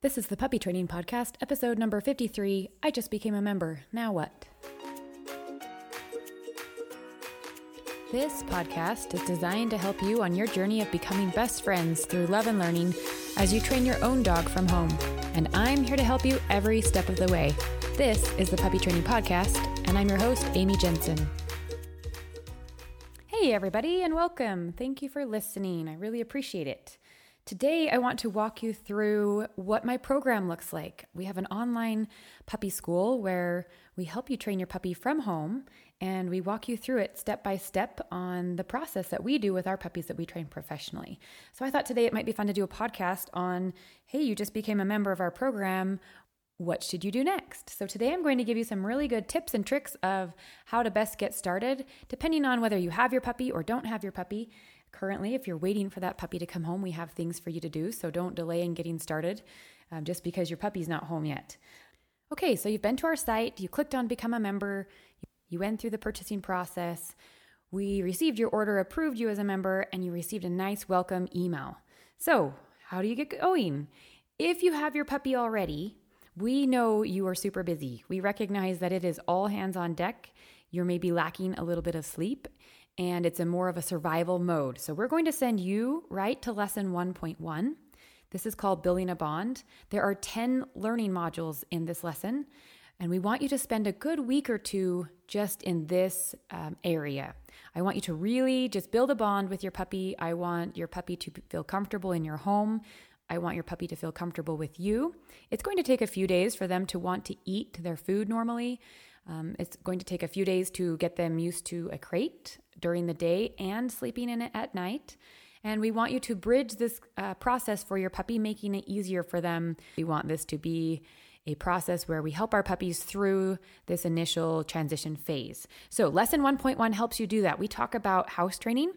This is the Puppy Training Podcast, episode number 53. I just became a member. Now what? This podcast is designed to help you on your journey of becoming best friends through love and learning as you train your own dog from home. And I'm here to help you every step of the way. This is the Puppy Training Podcast, and I'm your host, Amy Jensen. Hey, everybody, and welcome. Thank you for listening. I really appreciate it. Today, I want to walk you through what my program looks like. We have an online puppy school where we help you train your puppy from home and we walk you through it step by step on the process that we do with our puppies that we train professionally. So I thought today it might be fun to do a podcast on hey, you just became a member of our program. What should you do next? So, today I'm going to give you some really good tips and tricks of how to best get started, depending on whether you have your puppy or don't have your puppy currently. If you're waiting for that puppy to come home, we have things for you to do. So don't delay in getting started um, just because your puppy's not home yet. Okay, so you've been to our site, you clicked on Become a Member, you went through the purchasing process. We received your order, approved you as a member, and you received a nice welcome email. So, how do you get going? If you have your puppy already, we know you are super busy. We recognize that it is all hands on deck. You're maybe lacking a little bit of sleep, and it's a more of a survival mode. So we're going to send you right to lesson 1.1. This is called Building a Bond. There are 10 learning modules in this lesson, and we want you to spend a good week or two just in this um, area. I want you to really just build a bond with your puppy. I want your puppy to feel comfortable in your home. I want your puppy to feel comfortable with you. It's going to take a few days for them to want to eat their food normally. Um, it's going to take a few days to get them used to a crate during the day and sleeping in it at night. And we want you to bridge this uh, process for your puppy, making it easier for them. We want this to be a process where we help our puppies through this initial transition phase. So, lesson 1.1 helps you do that. We talk about house training.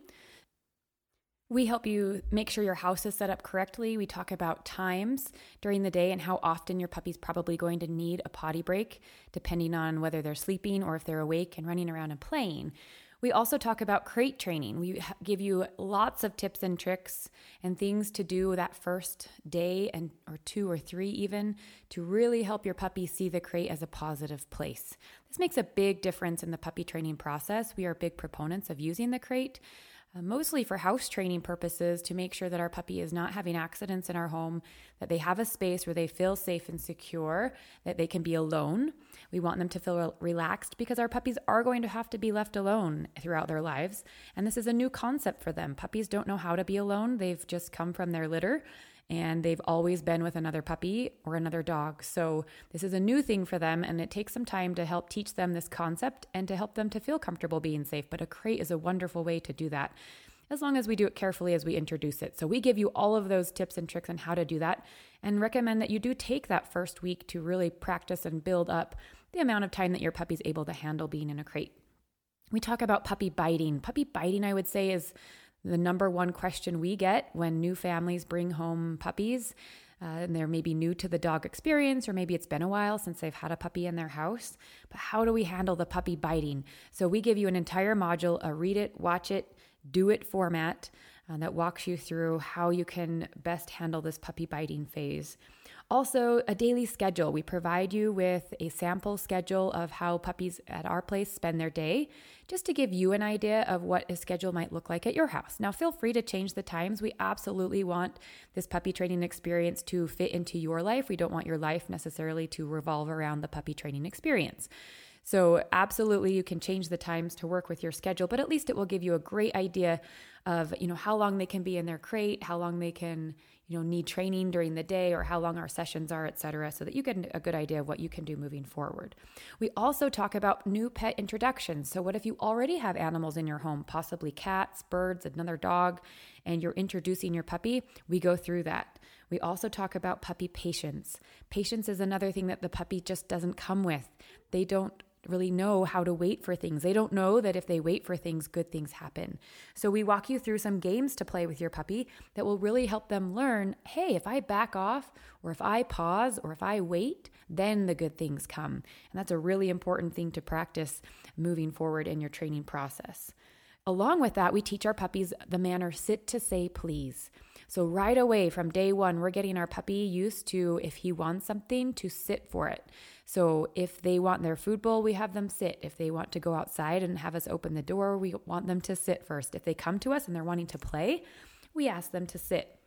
We help you make sure your house is set up correctly. We talk about times during the day and how often your puppy's probably going to need a potty break, depending on whether they're sleeping or if they're awake and running around and playing. We also talk about crate training. We give you lots of tips and tricks and things to do that first day and or two or three even to really help your puppy see the crate as a positive place. This makes a big difference in the puppy training process. We are big proponents of using the crate uh, mostly for house training purposes to make sure that our puppy is not having accidents in our home, that they have a space where they feel safe and secure, that they can be alone. We want them to feel relaxed because our puppies are going to have to be left alone throughout their lives. And this is a new concept for them. Puppies don't know how to be alone, they've just come from their litter and they've always been with another puppy or another dog. So this is a new thing for them, and it takes some time to help teach them this concept and to help them to feel comfortable being safe. But a crate is a wonderful way to do that. As long as we do it carefully as we introduce it. So, we give you all of those tips and tricks on how to do that and recommend that you do take that first week to really practice and build up the amount of time that your puppy's able to handle being in a crate. We talk about puppy biting. Puppy biting, I would say, is the number one question we get when new families bring home puppies. Uh, and they're maybe new to the dog experience, or maybe it's been a while since they've had a puppy in their house. But how do we handle the puppy biting? So, we give you an entire module, a read it, watch it, do it format uh, that walks you through how you can best handle this puppy biting phase. Also, a daily schedule. We provide you with a sample schedule of how puppies at our place spend their day, just to give you an idea of what a schedule might look like at your house. Now, feel free to change the times. We absolutely want this puppy training experience to fit into your life. We don't want your life necessarily to revolve around the puppy training experience. So, absolutely, you can change the times to work with your schedule, but at least it will give you a great idea of, you know, how long they can be in their crate, how long they can, you know, need training during the day or how long our sessions are, et cetera, so that you get a good idea of what you can do moving forward. We also talk about new pet introductions. So, what if you already have animals in your home, possibly cats, birds, another dog, and you're introducing your puppy? We go through that. We also talk about puppy patience. Patience is another thing that the puppy just doesn't come with. They don't really know how to wait for things. They don't know that if they wait for things, good things happen. So we walk you through some games to play with your puppy that will really help them learn hey, if I back off, or if I pause, or if I wait, then the good things come. And that's a really important thing to practice moving forward in your training process. Along with that, we teach our puppies the manner sit to say please. So, right away from day one, we're getting our puppy used to if he wants something, to sit for it. So, if they want their food bowl, we have them sit. If they want to go outside and have us open the door, we want them to sit first. If they come to us and they're wanting to play, we ask them to sit.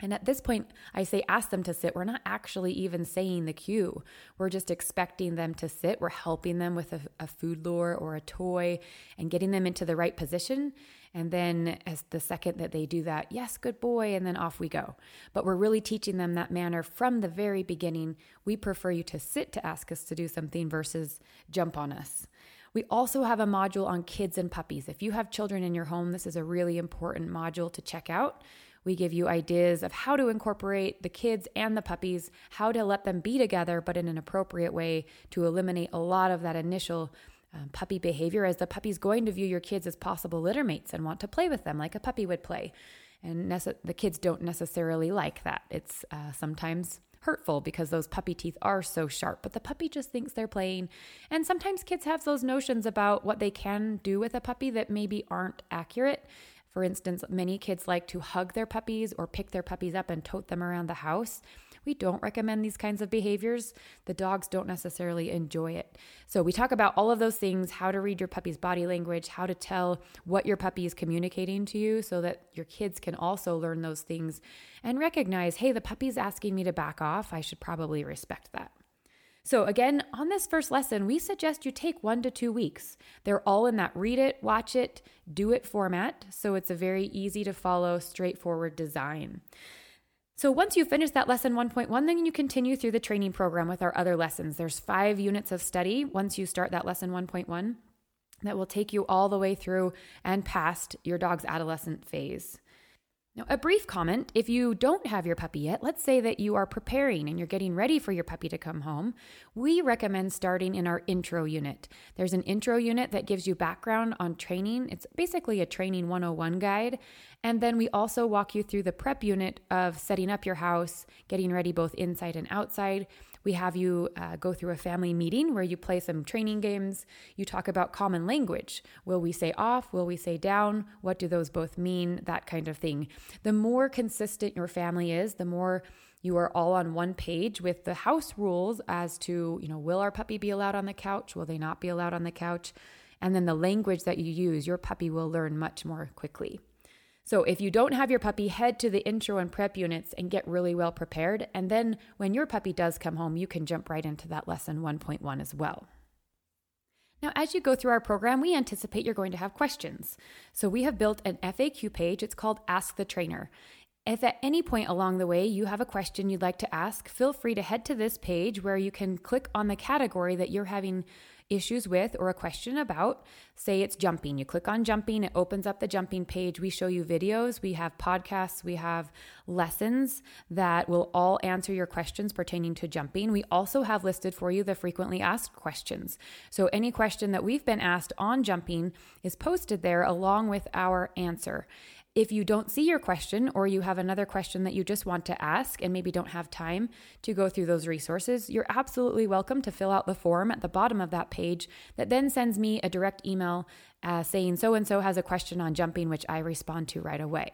And at this point, I say ask them to sit. We're not actually even saying the cue. We're just expecting them to sit. We're helping them with a, a, food lure or a toy and getting them into the right position. And then, as the second that they do that, yes, good boy, and then off we go. But we're really teaching them that manner from the very beginning. We prefer you to sit to ask us to do something versus jump on us. We also have a module on kids and puppies. If you have children in your home, this is a really important module to check out we give you ideas of how to incorporate the kids and the puppies, how to let them be together, but in an appropriate way to eliminate a lot of that initial um, puppy behavior, as the puppy's going to view your kids as possible litter mates and want to play with them like a puppy would play. And nece- the kids don't necessarily like that. It's uh, sometimes hurtful because those puppy teeth are so sharp, but the puppy just thinks they're playing. And sometimes kids have those notions about what they can do with a puppy that maybe aren't accurate. For instance, many kids like to hug their puppies or pick their puppies up and tote them around the house. We don't recommend these kinds of behaviors. The dogs don't necessarily enjoy it. So, we talk about all of those things how to read your puppy's body language, how to tell what your puppy is communicating to you so that your kids can also learn those things and recognize hey, the puppy's asking me to back off. I should probably respect that. So, again, on this first lesson, we suggest you take one to two weeks. They're all in that read it, watch it, do it format. So, it's a very easy to follow, straightforward design. So, once you finish that lesson 1.1, then you continue through the training program with our other lessons. There's five units of study once you start that lesson 1.1 that will take you all the way through and past your dog's adolescent phase. Now, a brief comment if you don't have your puppy yet, let's say that you are preparing and you're getting ready for your puppy to come home, we recommend starting in our intro unit. There's an intro unit that gives you background on training. It's basically a training 101 guide. And then we also walk you through the prep unit of setting up your house, getting ready both inside and outside. We have you uh, go through a family meeting where you play some training games. You talk about common language. Will we say off? Will we say down? What do those both mean? That kind of thing. The more consistent your family is, the more you are all on one page with the house rules as to, you know, will our puppy be allowed on the couch? Will they not be allowed on the couch? And then the language that you use, your puppy will learn much more quickly. So if you don't have your puppy, head to the intro and prep units and get really well prepared. And then when your puppy does come home, you can jump right into that lesson 1.1 as well. Now, as you go through our program, we anticipate you're going to have questions. So we have built an FAQ page. It's called Ask the Trainer. If at any point along the way you have a question you'd like to ask, feel free to head to this page where you can click on the category that you're having issues with or a question about. Say it's jumping. You click on jumping, it opens up the jumping page. We show you videos, we have podcasts, we have lessons that will all answer your questions pertaining to jumping. We also have listed for you the frequently asked questions. So any question that we've been asked on jumping is posted there along with our answer. If you don't see your question or you have another question that you just want to ask and maybe don't have time to go through those resources, you're absolutely welcome to fill out the form at the bottom of that page that then sends me a direct email uh, saying so and so has a question on jumping, which I respond to right away.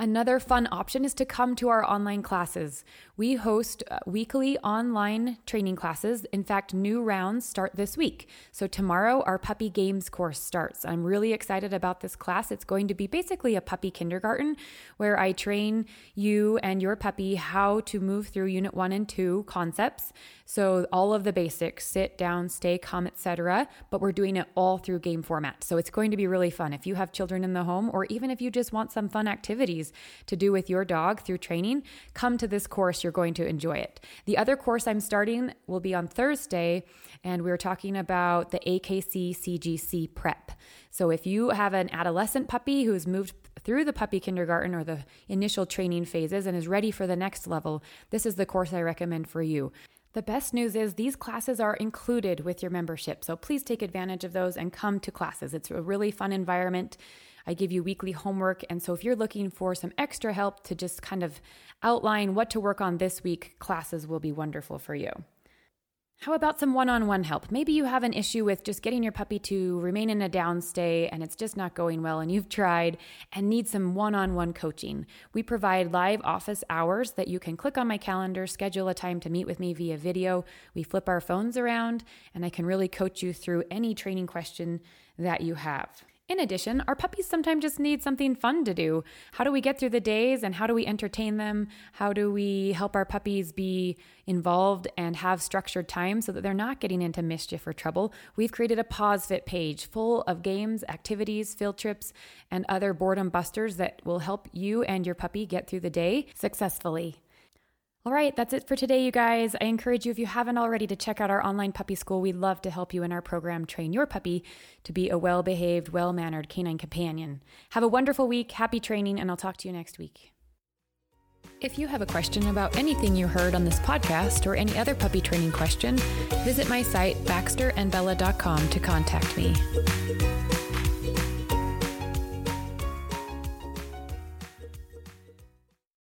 Another fun option is to come to our online classes. We host uh, weekly online training classes. In fact, new rounds start this week. So, tomorrow, our puppy games course starts. I'm really excited about this class. It's going to be basically a puppy kindergarten where I train you and your puppy how to move through unit one and two concepts. So, all of the basics sit, down, stay, come, etc. But we're doing it all through game format. So, it's going to be really fun. If you have children in the home, or even if you just want some fun activities, to do with your dog through training, come to this course. You're going to enjoy it. The other course I'm starting will be on Thursday, and we're talking about the AKC CGC prep. So if you have an adolescent puppy who's moved through the puppy kindergarten or the initial training phases and is ready for the next level, this is the course I recommend for you. The best news is these classes are included with your membership. So please take advantage of those and come to classes. It's a really fun environment. I give you weekly homework. And so if you're looking for some extra help to just kind of outline what to work on this week, classes will be wonderful for you. How about some one on one help? Maybe you have an issue with just getting your puppy to remain in a downstay and it's just not going well and you've tried and need some one on one coaching. We provide live office hours that you can click on my calendar, schedule a time to meet with me via video. We flip our phones around and I can really coach you through any training question that you have. In addition, our puppies sometimes just need something fun to do. How do we get through the days and how do we entertain them? How do we help our puppies be involved and have structured time so that they're not getting into mischief or trouble? We've created a pause fit page full of games, activities, field trips, and other boredom busters that will help you and your puppy get through the day successfully. All right, that's it for today, you guys. I encourage you, if you haven't already, to check out our online puppy school. We'd love to help you in our program train your puppy to be a well behaved, well mannered canine companion. Have a wonderful week, happy training, and I'll talk to you next week. If you have a question about anything you heard on this podcast or any other puppy training question, visit my site, baxterandbella.com, to contact me.